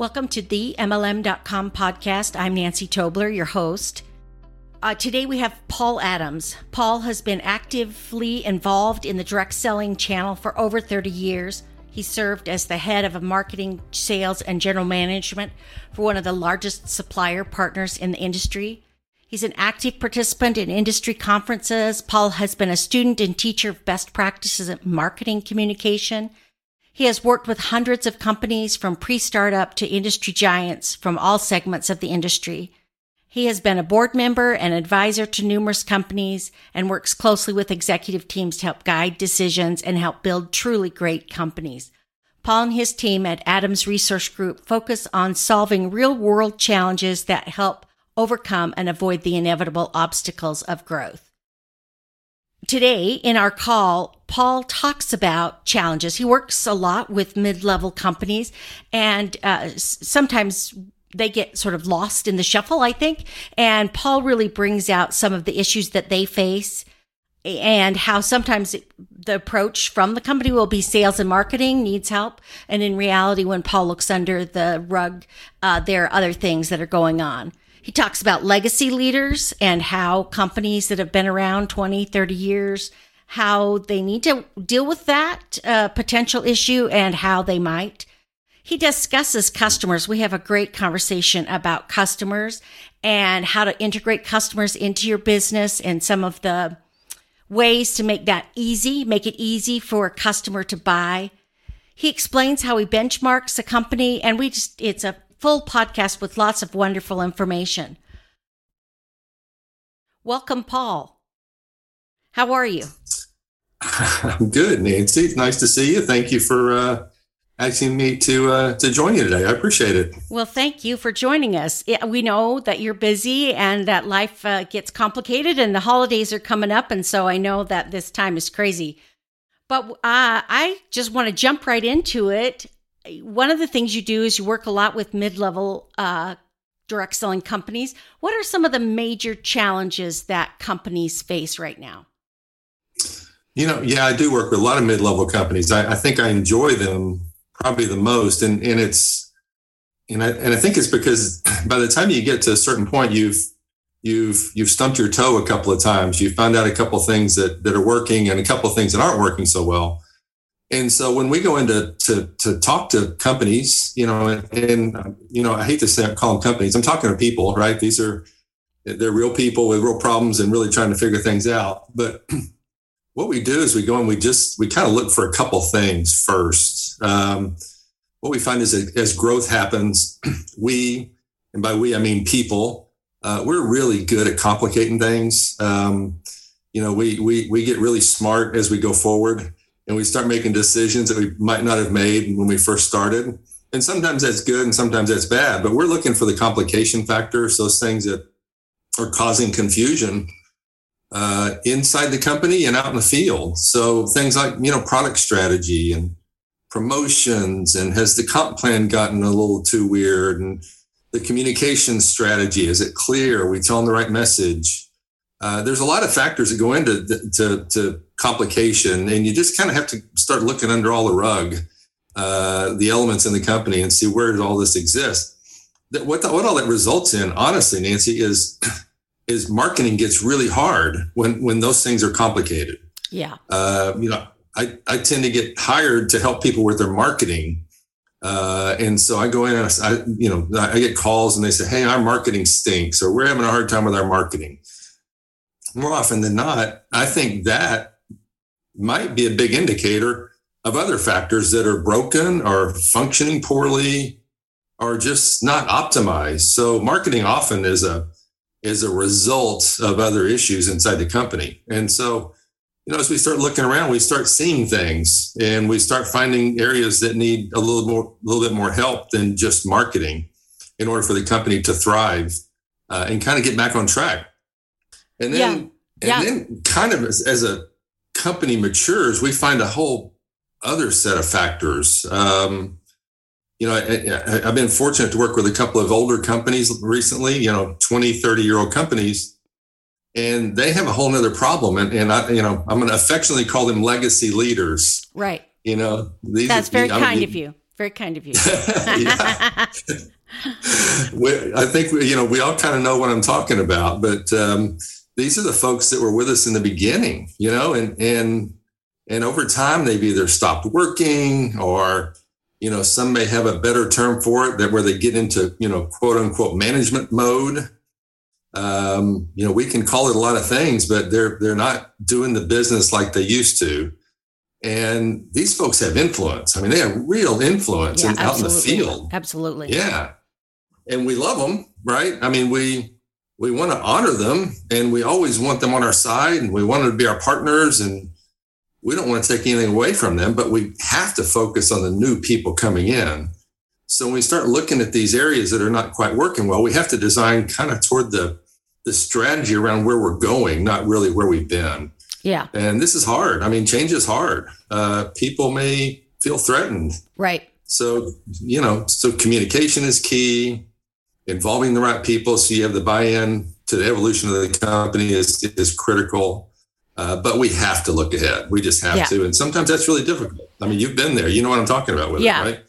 Welcome to the MLM.com podcast. I'm Nancy Tobler, your host. Uh, today we have Paul Adams. Paul has been actively involved in the direct selling channel for over 30 years. He served as the head of marketing, sales, and general management for one of the largest supplier partners in the industry. He's an active participant in industry conferences. Paul has been a student and teacher of best practices in marketing communication he has worked with hundreds of companies from pre-startup to industry giants from all segments of the industry. He has been a board member and advisor to numerous companies and works closely with executive teams to help guide decisions and help build truly great companies. Paul and his team at Adams Research Group focus on solving real world challenges that help overcome and avoid the inevitable obstacles of growth. Today in our call, Paul talks about challenges. He works a lot with mid-level companies and uh, sometimes they get sort of lost in the shuffle, I think. And Paul really brings out some of the issues that they face and how sometimes the approach from the company will be sales and marketing needs help. And in reality, when Paul looks under the rug, uh, there are other things that are going on. He talks about legacy leaders and how companies that have been around 20, 30 years, how they need to deal with that uh, potential issue and how they might. He discusses customers. We have a great conversation about customers and how to integrate customers into your business and some of the ways to make that easy, make it easy for a customer to buy. He explains how he benchmarks a company and we just, it's a full podcast with lots of wonderful information. Welcome, Paul. How are you? Good, Nancy. It's nice to see you. Thank you for uh, asking me to uh, to join you today. I appreciate it. Well, thank you for joining us. We know that you're busy and that life uh, gets complicated, and the holidays are coming up, and so I know that this time is crazy. But uh, I just want to jump right into it one of the things you do is you work a lot with mid-level uh, direct selling companies. What are some of the major challenges that companies face right now? You know, yeah, I do work with a lot of mid-level companies. I, I think I enjoy them probably the most, and and it's and I and I think it's because by the time you get to a certain point, you've you've you've stumped your toe a couple of times. You found out a couple of things that that are working and a couple of things that aren't working so well. And so when we go into to, to talk to companies, you know, and, and, you know, I hate to say call them companies. I'm talking to people, right? These are they're real people with real problems and really trying to figure things out. But what we do is we go and we just we kind of look for a couple things first. Um, what we find is that as growth happens, we and by we I mean people, uh, we're really good at complicating things. Um, you know, we we we get really smart as we go forward and we start making decisions that we might not have made when we first started. And sometimes that's good and sometimes that's bad, but we're looking for the complication factors, those things that are causing confusion uh, inside the company and out in the field. So things like, you know, product strategy and promotions and has the comp plan gotten a little too weird and the communication strategy, is it clear? Are we telling the right message? Uh, there's a lot of factors that go into to, to complication, and you just kind of have to start looking under all the rug, uh, the elements in the company, and see where does all this exist. That what the, what all that results in, honestly, Nancy, is is marketing gets really hard when when those things are complicated. Yeah. Uh, you know, I I tend to get hired to help people with their marketing. Uh, and so I go in and I, you know, I get calls and they say, Hey, our marketing stinks, or we're having a hard time with our marketing more often than not, I think that might be a big indicator of other factors that are broken or functioning poorly or just not optimized. So marketing often is a is a result of other issues inside the company. And so, you know, as we start looking around, we start seeing things and we start finding areas that need a little more a little bit more help than just marketing in order for the company to thrive uh, and kind of get back on track. And then, yeah. and yeah. then kind of as, as, a company matures, we find a whole other set of factors. Um, you know, I, have been fortunate to work with a couple of older companies recently, you know, 20, 30 year old companies, and they have a whole other problem. And, and I, you know, I'm going to affectionately call them legacy leaders. Right. You know, these, that's very kind of you Very kind of you. we, I think we, you know we all kind of know what I'm talking about, but um, these are the folks that were with us in the beginning, you know, and and and over time they've either stopped working or you know some may have a better term for it that where they get into you know quote unquote management mode. Um, you know, we can call it a lot of things, but they're they're not doing the business like they used to. And these folks have influence. I mean, they have real influence Yeah, in, out in the field. Absolutely. Yeah. And we love them, right? I mean, we we want to honor them and we always want them on our side and we want them to be our partners and we don't want to take anything away from them, but we have to focus on the new people coming in. So when we start looking at these areas that are not quite working well, we have to design kind of toward the the strategy around where we're going, not really where we've been. Yeah. And this is hard. I mean, change is hard. Uh, people may feel threatened. Right. So, you know, so communication is key, involving the right people so you have the buy in to the evolution of the company is, is critical. Uh, but we have to look ahead. We just have Yeah. to. And sometimes that's really difficult. I mean, you've been there. You know what I'm talking about with Yeah. it, right?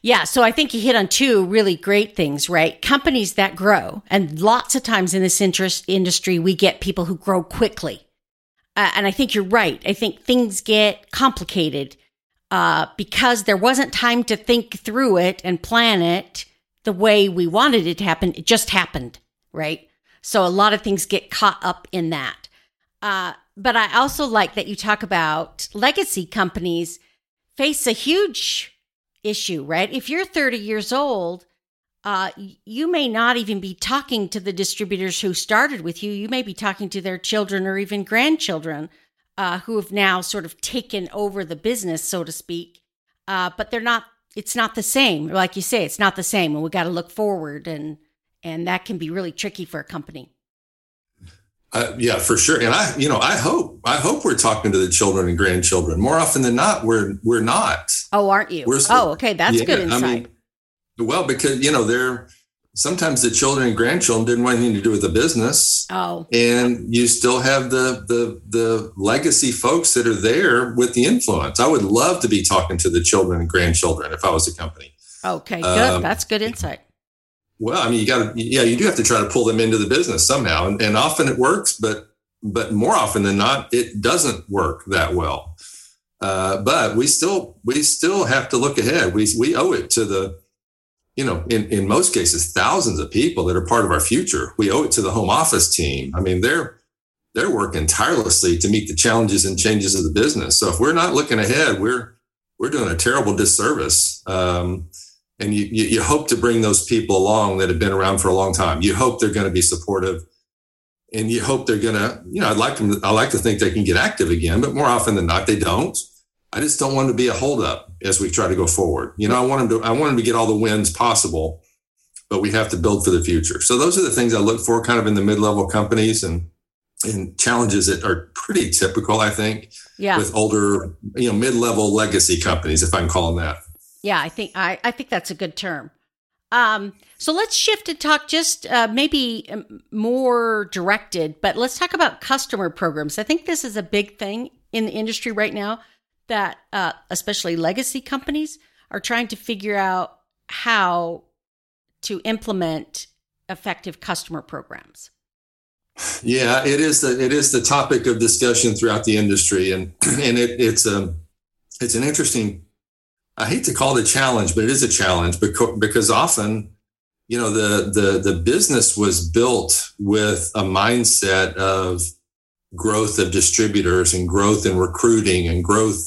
Yeah, so I think you hit on two really great things, right? Companies that grow, and lots of times in this interest industry, we get people who grow quickly, uh, and I think you're right. I think things get complicated uh, because there wasn't time to think through it and plan it the way we wanted it to happen. It just happened, right? So a lot of things get caught up in that. Uh, but I also like that you talk about legacy companies face a huge issue, right? If you're 30 years old, uh, you may not even be talking to the distributors who started with you. You may be talking to their children or even grandchildren uh, who have now sort of taken over the business, so to speak. Uh, but they're not. It's not the same. Like you say, it's not the same, and we got to look forward, and and that can be really tricky for a company. Uh, yeah, for sure. And I, you know, I hope, I hope we're talking to the children and grandchildren more often than not. We're, we're not. Oh, aren't you? We're oh, okay, that's Yeah, good I insight. mean, well, because, you know, they're, sometimes the children and grandchildren didn't want anything to do with the business. oh, and you still have the the the legacy folks that are there with the influence. I would love to be talking to the children and grandchildren if I was a company. okay, good. Um, that's good insight. Well, I mean, you got to yeah, you do have to try to pull them into the business somehow, and, and often it works, but but more often than not, it doesn't work that well. Uh, but we still we still have to look ahead. We we owe it to the you know in in most cases thousands of people that are part of our future. We owe it to the home office team. I mean, they're they're working tirelessly to meet the challenges and changes of the business. So if we're not looking ahead, we're we're doing a terrible disservice. Um, and you, you, you hope to bring those people along that have been around for a long time. You hope they're going to be supportive, and you hope they're going to. You know, I'd like them. I like to think they can get active again, but more often than not, they don't. I just don't want them to be a holdup as we try to go forward. You know, I want them to. I want them to get all the wins possible, but we have to build for the future. So those are the things I look for, kind of in the mid-level companies and and challenges that are pretty typical, I think, Yeah. with older, you know, mid-level legacy companies, if I can call them that. Yeah, I think I, I think that's a good term. Um, so let's shift and talk just uh, maybe um, more directed, but let's talk about customer programs. I think this is a big thing in the industry right now that uh, especially legacy companies are trying to figure out how to implement effective customer programs. Yeah, it is the it is the topic of discussion throughout the industry, and and it, it's a it's an interesting. I hate to call it a challenge, but it is a challenge because because often, you know, the the the business was built with a mindset of growth of distributors and growth in recruiting and growth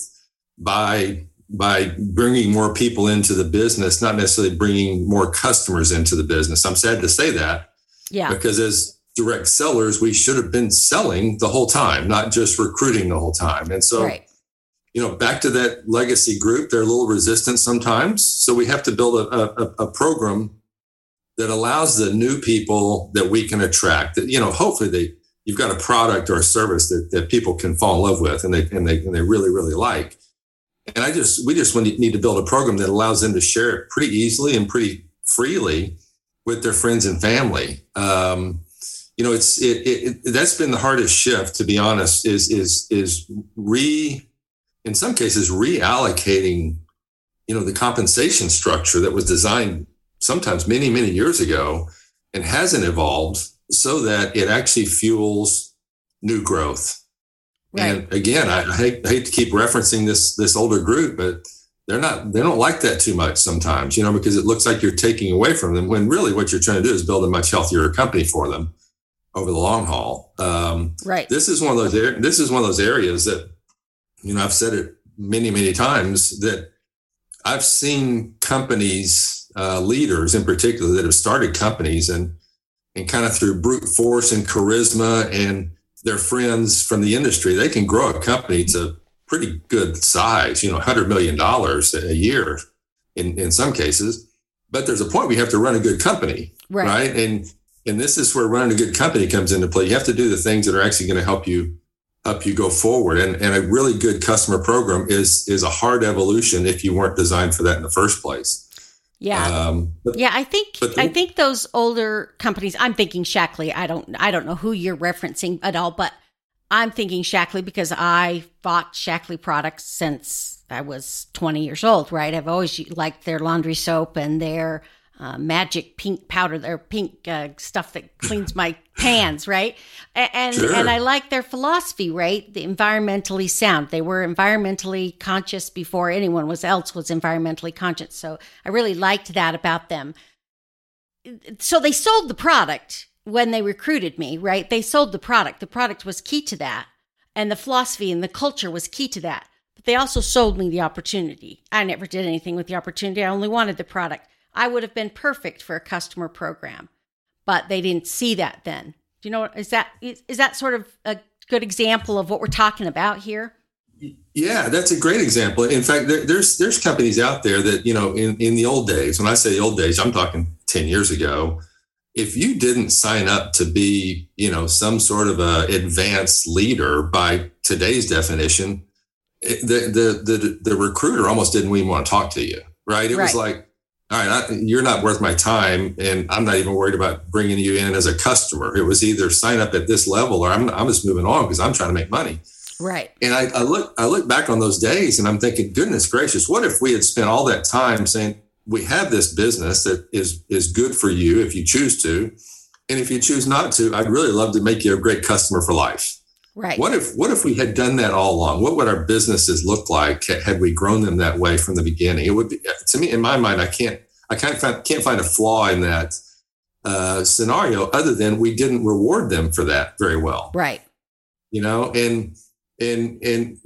by by bringing more people into the business, not necessarily bringing more customers into the business. I'm sad to say that Yeah, because as direct sellers, we should have been selling the whole time, not just recruiting the whole time. And so, right. You know, back to that legacy group, they're a little resistant sometimes. So we have to build a, a, a program that allows the new people that we can attract. That you know, hopefully they you've got a product or a service that, that people can fall in love with and they and they and they really really like. And I just we just need to build a program that allows them to share it pretty easily and pretty freely with their friends and family. Um, you know, it's it, it, it that's been the hardest shift, to be honest. Is is is re in some cases reallocating you know, the compensation structure that was designed sometimes many, many years ago and hasn't evolved so that it actually fuels new growth. Right. And again, I, I, hate, I hate to keep referencing this this older group, but they're not they don't like that too much sometimes, you know, because it looks like you're taking away from them when really what you're trying to do is build a much healthier company for them over the long haul. Um, right. This is one of those this is one of those areas that you know I've said it many many times that I've seen companies uh, leaders in particular that have started companies and and kind of through brute force and charisma and their friends from the industry, they can grow a company to pretty good size, you know, $100 million a year in, in some cases. But there's a point we have to run a good company, right? right? And and this is where running a good company comes into play. You have to do the things that are actually going to help you help you go forward. And and a really good customer program is is a hard evolution if you weren't designed for that in the first place. Yeah. Um, but, yeah, I think the, I think those older companies. I'm thinking Shaklee. I don't I don't know who you're referencing at all, but I'm thinking Shaklee because I bought Shaklee products since I was 20 years old. Right. I've always liked their laundry soap and their uh, magic pink powder, their pink uh, stuff that cleans my pans, right? And and, sure. and I like their philosophy, right? The environmentally sound. They were environmentally conscious before anyone was else was environmentally conscious. So I really liked that about them. So they sold the product when they recruited me, right? They sold the product. The product was key to that, and the philosophy and the culture was key to that. But they also sold me the opportunity. I never did anything with the opportunity. I only wanted the product. I would have been perfect for a customer program, but they didn't see that then. Do you know is that is, is that sort of a good example of what we're talking about here? Yeah, that's a great example. In fact, there, there's there's companies out there that you know in in the old days. When I say the old days, I'm talking ten years ago. If you didn't sign up to be you know some sort of a advanced leader by today's definition, the the the, the recruiter almost didn't even want to talk to you. Right? It right. was like all right, I, you're not worth my time, and I'm not even worried about bringing you in as a customer. It was either sign up at this level, or I'm, I'm just moving on because I'm trying to make money. Right. And I, I look I look back on those days, and I'm thinking, goodness gracious, what if we had spent all that time saying we have this business that is is good for you if you choose to, and if you choose not to, I'd really love to make you a great customer for life. Right. What if what if we had done that all along? What would our businesses look like had we grown them that way from the beginning? It would be to me in my mind. I can't I can't find, can't find a flaw in that uh, scenario other than we didn't reward them for that very well. Right. You know, and and and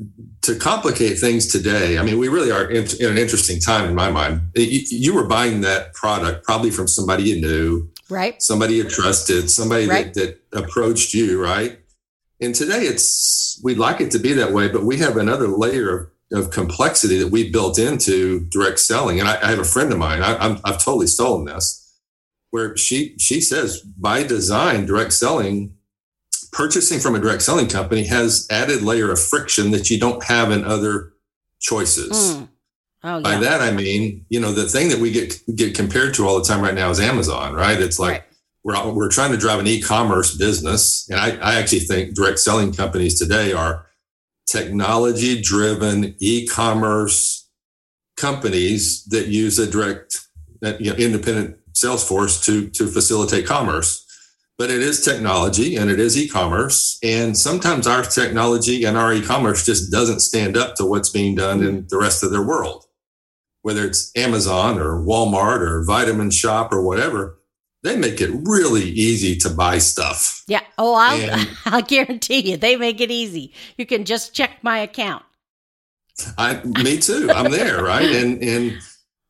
to complicate things today, I mean, we really are in, in an interesting time in my mind. You, you, were buying that product probably from somebody you knew, right? Somebody you trusted, somebody right. that, that approached you, right? And today it's, we'd like it to be that way, but we have another layer of, of complexity that we built into direct selling. And I, I have a friend of mine, I, I'm, I've totally stolen this, where she, she says by design, direct selling, purchasing from a direct selling company has added layer of friction that you don't have in other choices. Mm. Oh, yeah. By that I mean, you know, the thing that we get get compared to all the time right now is Amazon, right? It's like right we're, we're trying to drive an e-commerce business. And I, I actually think direct selling companies today are technology driven e-commerce companies that use a direct uh, you know, independent sales force to, to facilitate commerce. But it is technology and it is e-commerce. And sometimes our technology and our e-commerce just doesn't stand up to what's being done in the rest of their world. Whether it's Amazon or Walmart or Vitamin Shoppe or whatever, they make it really easy to buy stuff. Yeah. Oh, I'll, and, I'll guarantee you, they make it easy. You can just check my account. I, me too. I'm there, right? And and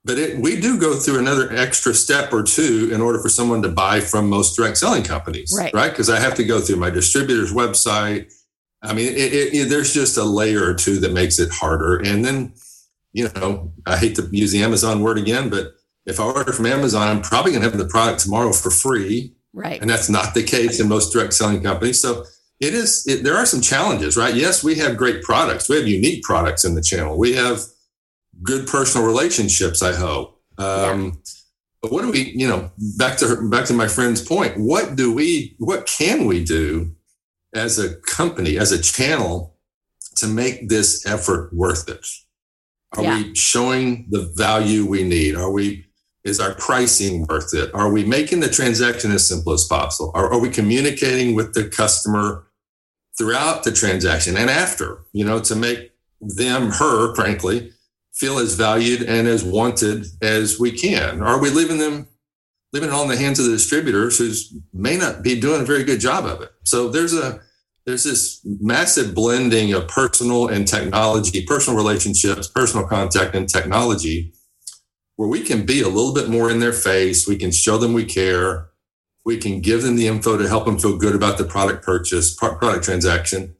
but it, we do go through another extra step or two in order for someone to buy from most direct selling companies, right? Right? Because I have to go through my distributor's website. I mean, it, it, there's just a layer or two that makes it harder. And then, you know, I hate to use the Amazon word again, but if I order from Amazon, I'm probably going to have the product tomorrow for free. Right. And that's not the case in most direct selling companies. So it is, it, there are some challenges, right? Yes, we have great products. We have unique products in the channel. We have good personal relationships, I hope. Um, yeah. But what do we, you know, back to her, back to my friend's point, what do we, what can we do as a company, as a channel to make this effort worth it? Are yeah. we showing the value we need? Are we is our pricing worth it? Are we making the transaction as simple as possible? Are, are we communicating with the customer throughout the transaction and after, you know, to make them, her, frankly, feel as valued and as wanted as we can? Are we leaving them leaving it all in the hands of the distributors who may not be doing a very good job of it? So there's a there's this massive blending of personal and technology, personal relationships, personal contact and technology, where we can be a little bit more in their face. We can show them we care. We can give them the info to help them feel good about the product purchase, product transaction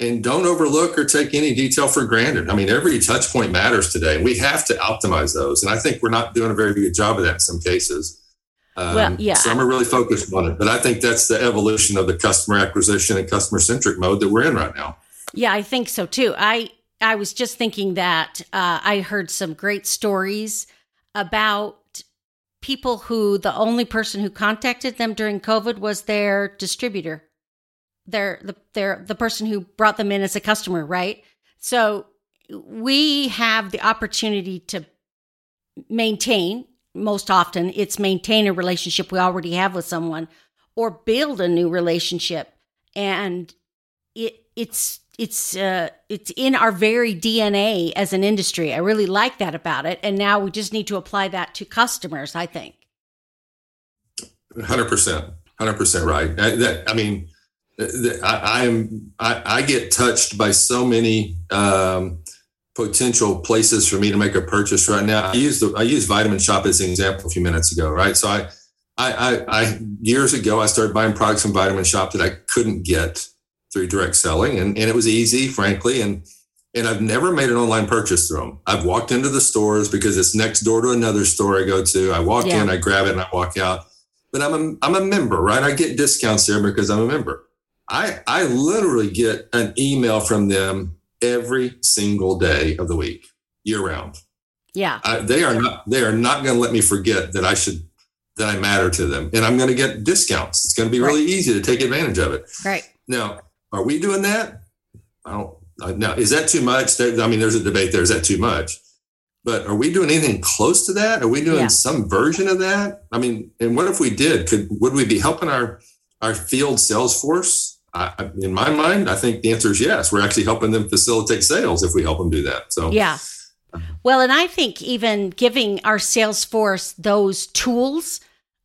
and don't overlook or take any detail for granted. I mean, every touch point matters today. We have to optimize those. And I think we're not doing a very good job of that in some cases. Um, well, yeah. Some are really focused on it, but I think that's the evolution of the customer acquisition and customer centric mode that we're in right now. Yeah, I think so too. I I was just thinking that uh, I heard some great stories about people who the only person who contacted them during COVID was their distributor they're the they're the person who brought them in as a customer, right? So we have the opportunity to maintain most often it's maintain a relationship we already have with someone or build a new relationship and it it's it's uh it's in our very DNA as an industry. I really like that about it and now we just need to apply that to customers, I think. 100%. 100% right. I, that, I mean, I, am I, I, get touched by so many um, potential places for me to make a purchase right now. I use the I use Vitamin Shoppe as an example a few minutes ago, right? So I, I, I, I years ago I started buying products from Vitamin Shoppe that I couldn't get through direct selling, and, and it was easy, frankly, and and I've never made an online purchase through them. I've walked into the stores because it's next door to another store I go to. I walk yeah. in, I grab it, and I walk out. But I'm a I'm a member, right? I get discounts there because I'm a member. I, I literally get an email from them every single day of the week, year round. Yeah. I, they are not, they are not going to let me forget that I should, that I matter to them and I'm going to get discounts. It's going to be really easy to take advantage of it. Right. Now, are we doing that? I don't, now, is that too much? I mean, there's a debate there. Is that too much? But are we doing anything close to that? Are we doing yeah. some version of that? I mean, and what if we did? Could would we be helping our our field sales force I, in my mind, I think the answer is yes. We're actually helping them facilitate sales if we help them do that. So, yeah. Well, and I think even giving our sales force those tools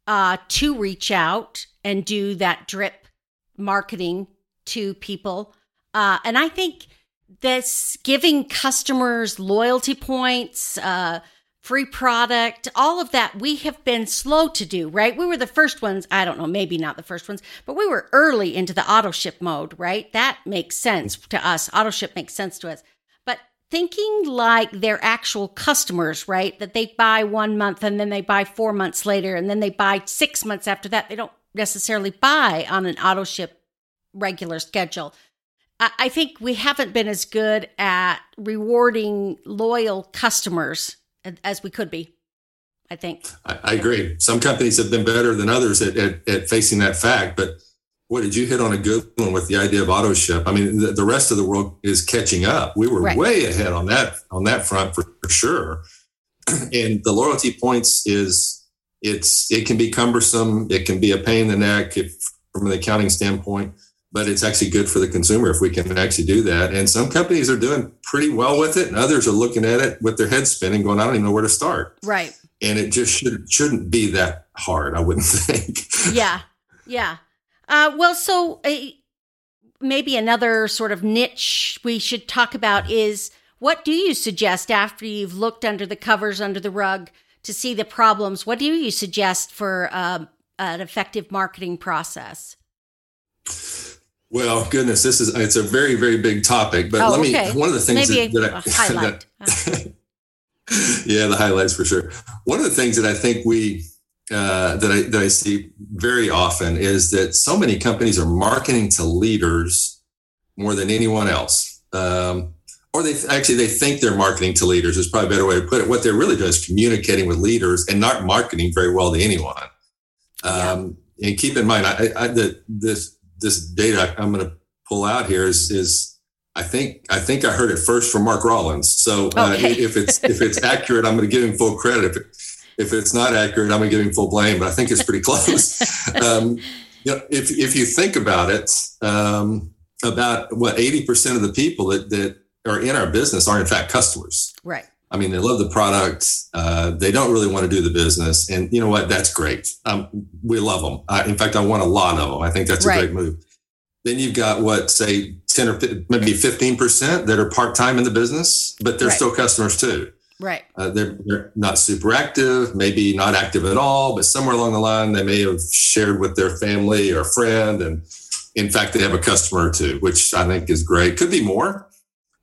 uh, to reach out and do that drip marketing to people. Uh, and I think this giving customers loyalty points, uh, free product, all of that we have been slow to do, right? We were the first ones, I don't know, maybe not the first ones, but we were early into the auto ship mode, right? That makes sense to us. Auto ship makes sense to us. But thinking like their actual customers, right? That they buy one month and then they buy four months later and then they buy six months after that. They don't necessarily buy on an auto ship regular schedule. I think we haven't been as good at rewarding loyal customers as we could be. I think. I, I agree. Some companies have been better than others at, at, at, facing that fact, but what did you hit on a good one with the idea of auto ship? I mean, the, the rest of the world is catching up. We were right. way ahead on that on that front for, for sure. and the loyalty points is it's it can be cumbersome. It can be a pain in the neck if, from an accounting standpoint but it's actually good for the consumer if we can actually do that. And some companies are doing pretty well with it, and others are looking at it with their head spinning, going, "I don't even know where to start." Right. And it just should shouldn't be that hard. I wouldn't think. yeah, yeah. Uh, well, so uh, maybe another sort of niche we should talk about is what do you suggest after you've looked under the covers, under the rug to see the problems? What do you suggest for um, an effective marketing process? Well, goodness, this is it's a very very big topic, but oh, let me okay. one of the things Maybe that, that I highlight. That, yeah, the highlights for sure. One of the things that I think we uh, that I that I see very often is that so many companies are marketing to leaders more than anyone else. Um, or they actually they think they're marketing to leaders is probably a better way to put it. What they're really doing is communicating with leaders and not marketing very well to anyone. Um, yeah. And keep in mind, I, I, the, this this data I'm going to pull out here is is I think I think I heard it first from Mark Rollins. So uh, okay. if it's if it's accurate, I'm going to give him full credit. If, it, if it's not accurate, I'm going to give him full blame. But I think it's pretty close. um, you know, if if you think about it, um, about what 80% of the people that that are in our business are in fact customers. Right. I mean, they love the product. Uh, they don't really want to do the business, and you know what? That's great. Um, we love them. I, in fact, I want a lot of them. I think that's a right. great move. Then you've got what, say, ten or maybe fifteen percent that are part time in the business, but they're right. still customers too. Right. Uh, they're, they're not super active, maybe not active at all, but somewhere along the line they may have shared with their family or friend, and in fact they have a customer or two, which I think is great. Could be more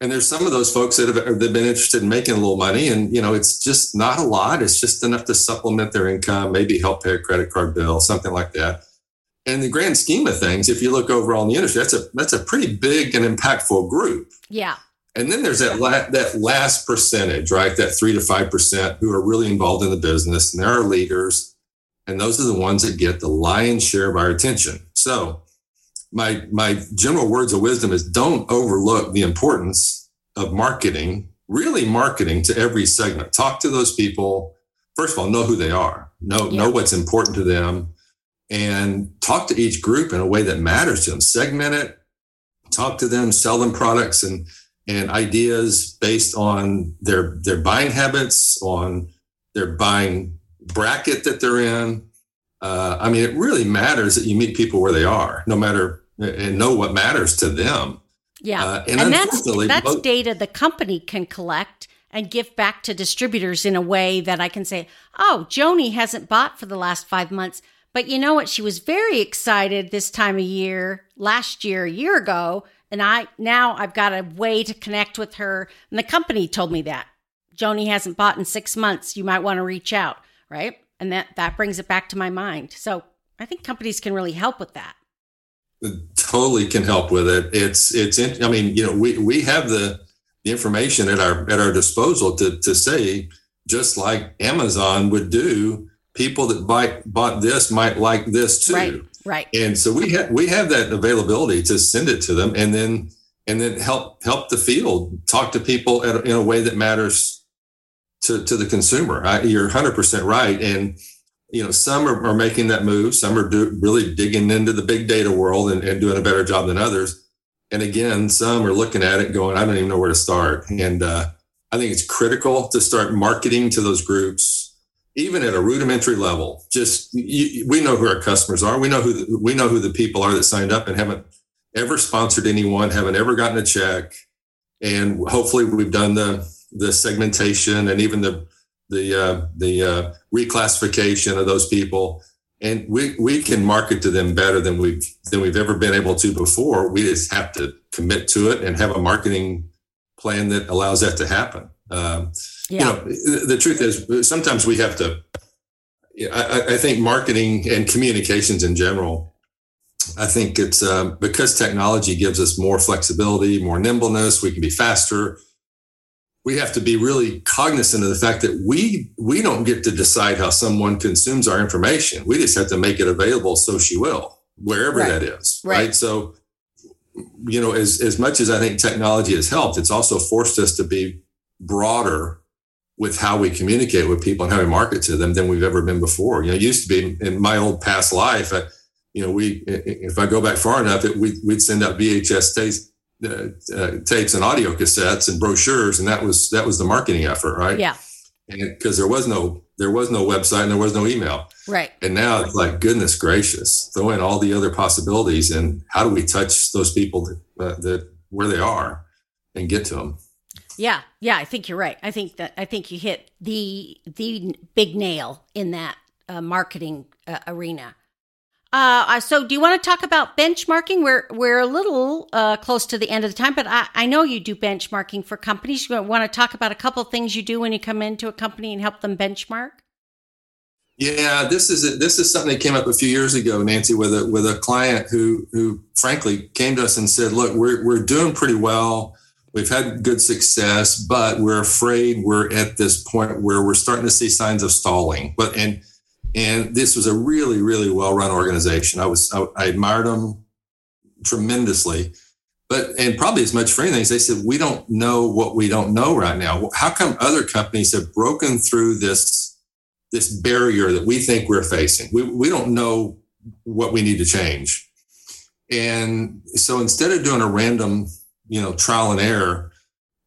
and there's some of those folks that have, that have been interested in making a little money and you know it's just not a lot. It's just enough to supplement their income maybe help pay a credit card bill something like that. And the grand scheme of things if you look overall in the industry that's a that's a pretty big and impactful group. Yeah. And then there's that la- that last percentage right? That 3 to 5% who are really involved in the business and there are our leaders and those are the ones that get the lion's share of our attention. So my my general words of wisdom is don't overlook the importance of marketing really marketing to every segment. Talk to those people. First of all know who they are. Know yeah. know what's important to them and talk to each group in a way that matters to them. Segment it. Talk to them. Sell them products and and ideas based on their their buying habits on their buying bracket that they're in. Uh, i mean it really matters that you meet people where they are no matter and know what matters to them. Yeah. Uh, and, and that's, that's data the company can collect and give back to distributors in a way that I can say, oh, Joni hasn't bought for the last five months. But you know what? She was very excited this time of year, last year, a year ago. And I now I've got a way to connect with her. And the company told me that. Joni hasn't bought in six months. You might want to reach out. Right. And that that brings it back to my mind. So I think companies can really help with that totally can help with it. It's it's. I mean, you know, we we have the the information at our at our disposal to to say just like Amazon would do. People that buy bought this might like this too. Right. Right. And so we have we have that availability to send it to them, and then and then help help the field talk to people at, in a way that matters to to the consumer. I, you're 100 percent right, and you know, some are, are making that move. Some are do, really digging into the big data world and, and, doing a better job than others. And again, some are looking at it going, I don't even know where to start. And uh, I think it's critical to start marketing to those groups, even at a rudimentary level. Just you, we know who our customers are. We know who the, we know who the people are that signed up and haven't ever sponsored anyone, haven't ever gotten a check. And hopefully, we've done the the segmentation and even the the uh, the uh, reclassification of those people, and we we can market to them better than we've than we've ever been able to before. We just have to commit to it and have a marketing plan that allows that to happen. Um, yeah. You know, the truth is sometimes we have to. I, I think marketing and communications in general. I think it's uh, because technology gives us more flexibility, more nimbleness. We can be faster we have to be really cognizant of the fact that we we don't get to decide how someone consumes our information. We just have to make it available so she will, wherever right. that is. Right. right. So, you know, as as much as I think technology has helped, it's also forced us to be broader with how we communicate with people and how we market to them than we've ever been before. You know, it used to be in my old past life, I, you know, we if I go back far enough, it, we, we'd send out VHS tapes uh, tapes and audio cassettes and brochures, and that was that was the marketing effort, right? Yeah. Because there was no there was no website and there was no email. Right. And now it's like goodness gracious, throw in all the other possibilities, and how do we touch those people that, uh, that where they are and get to them? Yeah, yeah, I think you're right. I think that I think you hit the the big nail in that uh, marketing uh, arena. Uh, so do you want to talk about benchmarking? We're we're a little uh, close to the end of the time, but I, I know you do benchmarking for companies. You want to talk about a couple things you do when you come into a company and help them benchmark? Yeah, this is a, this is something that came up a few years ago, Nancy, with a with a client who who frankly came to us and said, "Look, we're we're doing pretty well. We've had good success, but we're afraid we're at this point where we're starting to see signs of stalling." But and and this was a really, really well run organization. I was, I, I admired them tremendously, but and probably as much for anything, they said we don't know what we don't know right now. How come other companies have broken through this this barrier that we think we're facing? We we don't know what we need to change. And so instead of doing a random, you know, trial and error,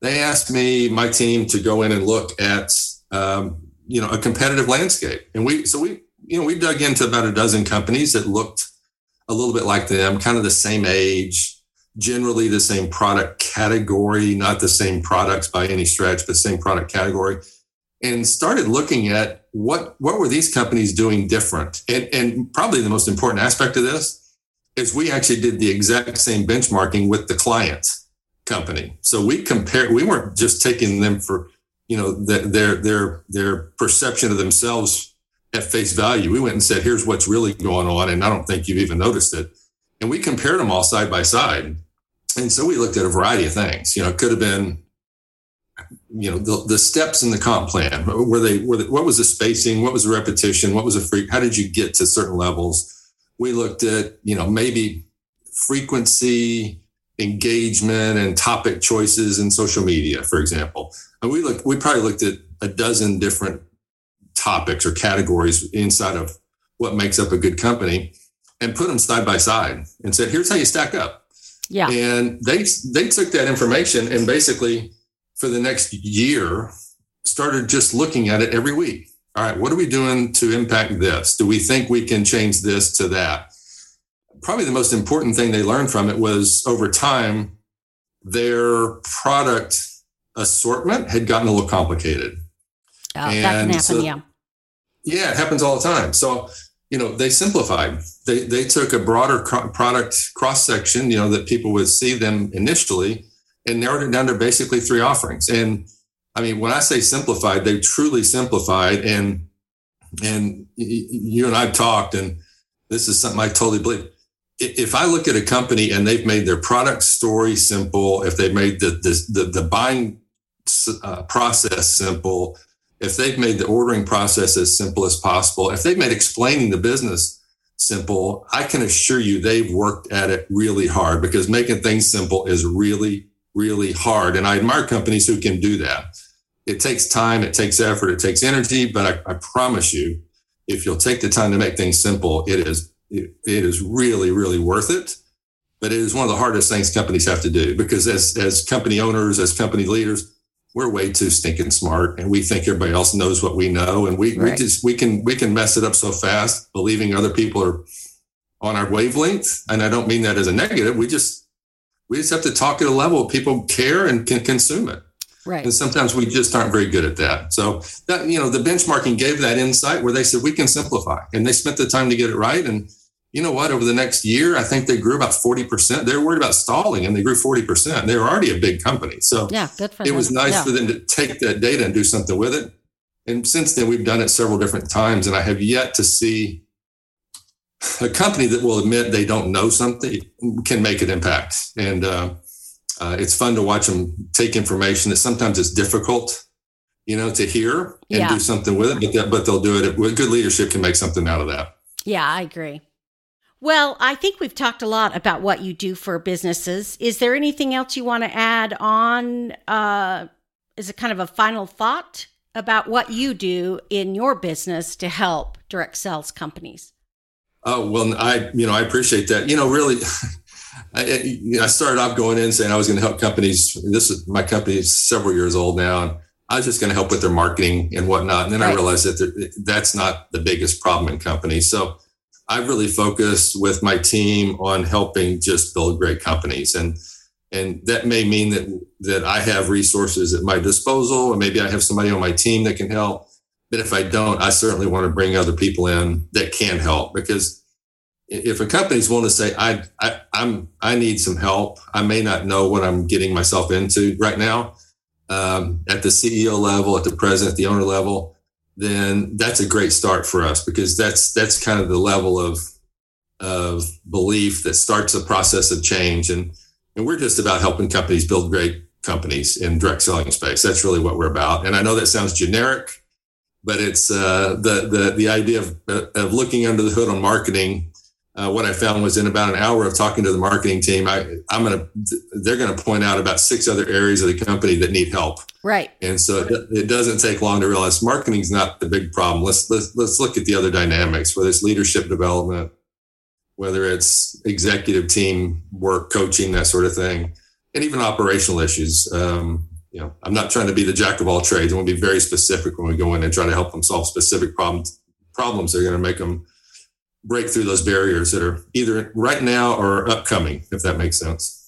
they asked me, my team, to go in and look at, um, you know, a competitive landscape. And we, so we, you know, we dug into about a dozen companies that looked a little bit like them, kind of the same age, generally the same product category, not the same products by any stretch, but same product category, and started looking at what what were these companies doing different. And, and probably the most important aspect of this is we actually did the exact same benchmarking with the client company. So we compared. We weren't just taking them for you know the, their their their perception of themselves at face value. We went and said, here's what's really going on. And I don't think you've even noticed it. And we compared them all side by side. And so we looked at a variety of things. You know, it could have been, you know, the, the steps in the comp plan. Were they, were they, what was the spacing? What was the repetition? What was the free? How did you get to certain levels? We looked at, you know, maybe frequency, engagement, and topic choices in social media, for example. And we looked, we probably looked at a dozen different topics or categories inside of what makes up a good company and put them side by side and said, here's how you stack up. Yeah. And they they took that information and basically for the next year started just looking at it every week. All right, what are we doing to impact this? Do we think we can change this to that? Probably the most important thing they learned from it was over time, their product assortment had gotten a little complicated. Oh, that can happen, so, yeah. Yeah, it happens all the time. So, you know, they simplified. They they took a broader co- product cross section, you know, that people would see them initially, and narrowed it down to basically three offerings. And I mean, when I say simplified, they truly simplified. And and you and I've talked, and this is something I totally believe. If I look at a company and they've made their product story simple, if they've made the the the, the buying uh, process simple, if they've made the ordering process as simple as possible, if they've made explaining the business simple, I can assure you they've worked at it really hard because making things simple is really, really hard. And I admire companies who can do that. It takes time, it takes effort, it takes energy, but I, I promise you, if you'll take the time to make things simple, it is it, it is really, really worth it. But it is one of the hardest things companies have to do because as as company owners, as company leaders, we're way too stinking smart and we think everybody else knows what we know and we, right. we just we can we can mess it up so fast believing other people are on our wavelength and i don't mean that as a negative we just we just have to talk at a level people care and can consume it right and sometimes we just aren't very good at that so that you know the benchmarking gave that insight where they said we can simplify and they spent the time to get it right and you know what? Over the next year, I think they grew about 40%. They were worried about stalling and they grew 40%. They were already a big company. So yeah, good for it them. was nice yeah. for them to take that data and do something with it. And since then, we've done it several different times. And I have yet to see a company that will admit they don't know something can make an impact. And uh, uh, it's fun to watch them take information that sometimes it's difficult, you know, to hear and yeah. do something with it. But, that, but they'll do it. With good leadership can make something out of that. Yeah, I agree. Well, I think we've talked a lot about what you do for businesses. Is there anything else you want to add on? Uh, is it kind of a final thought about what you do in your business to help direct sales companies? Oh well, I you know I appreciate that. You know, really, I, I started off going in saying I was going to help companies. This is my company is several years old now, and I was just going to help with their marketing and whatnot. And then right. I realized that that's not the biggest problem in companies. So I really focus with my team on helping just build great companies. And and that may mean that that I have resources at my disposal, and maybe I have somebody on my team that can help. But if I don't, I certainly want to bring other people in that can help because if a company's willing to say I, I I'm I need some help, I may not know what I'm getting myself into right now um, at the CEO level, at the president, the owner level then that's a great start for us because that's that's kind of the level of of belief that starts a process of change. And and we're just about helping companies build great companies in direct selling space. That's really what we're about. And i know that sounds generic but it's uh, the the the idea of of looking under the hood on marketing uh, what I found was in about an hour of talking to the marketing team, I, I'm gonna they're gonna point out about six other areas of the company that need help. Right. And so it, it doesn't take long to realize marketing's not the big problem. Let's let's let's look at the other dynamics, whether it's leadership development, whether it's executive team work, coaching, that sort of thing, and even operational issues. Um, you know, I'm not trying to be the jack of all trades. I want to be very specific when we go in and try to help them solve specific problems. Problems that are going to make them break through those barriers that are either right now or upcoming, if that makes sense.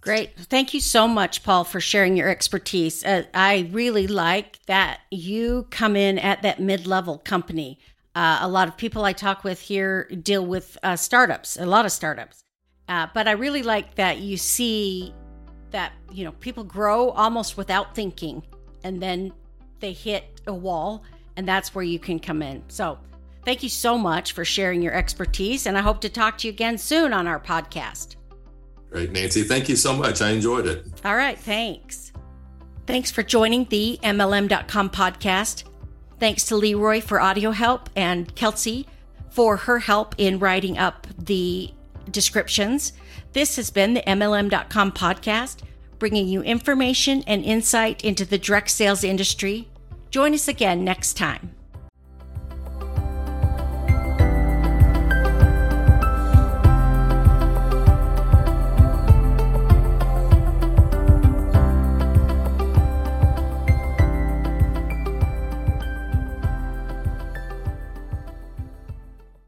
Great. Thank you so much, Paul, for sharing your expertise. Uh, I really like that you come in at that mid level company. Uh, a lot of people I talk with here deal with uh, startups, a lot of startups. Uh, but I really like that you see that, you know, people grow almost without thinking and then they hit a wall, and that's where you can come in. So, Thank you so much for sharing your expertise, and I hope to talk to you again soon on our podcast. Great, Nancy. Thank you so much. I enjoyed it. All right. Thanks. Thanks for joining the MLM.com podcast. Thanks to Leroy for audio help and Kelsey for her help in writing up the descriptions. This has been the MLM.com podcast, bringing you information and insight into the direct sales industry. Join us again next time.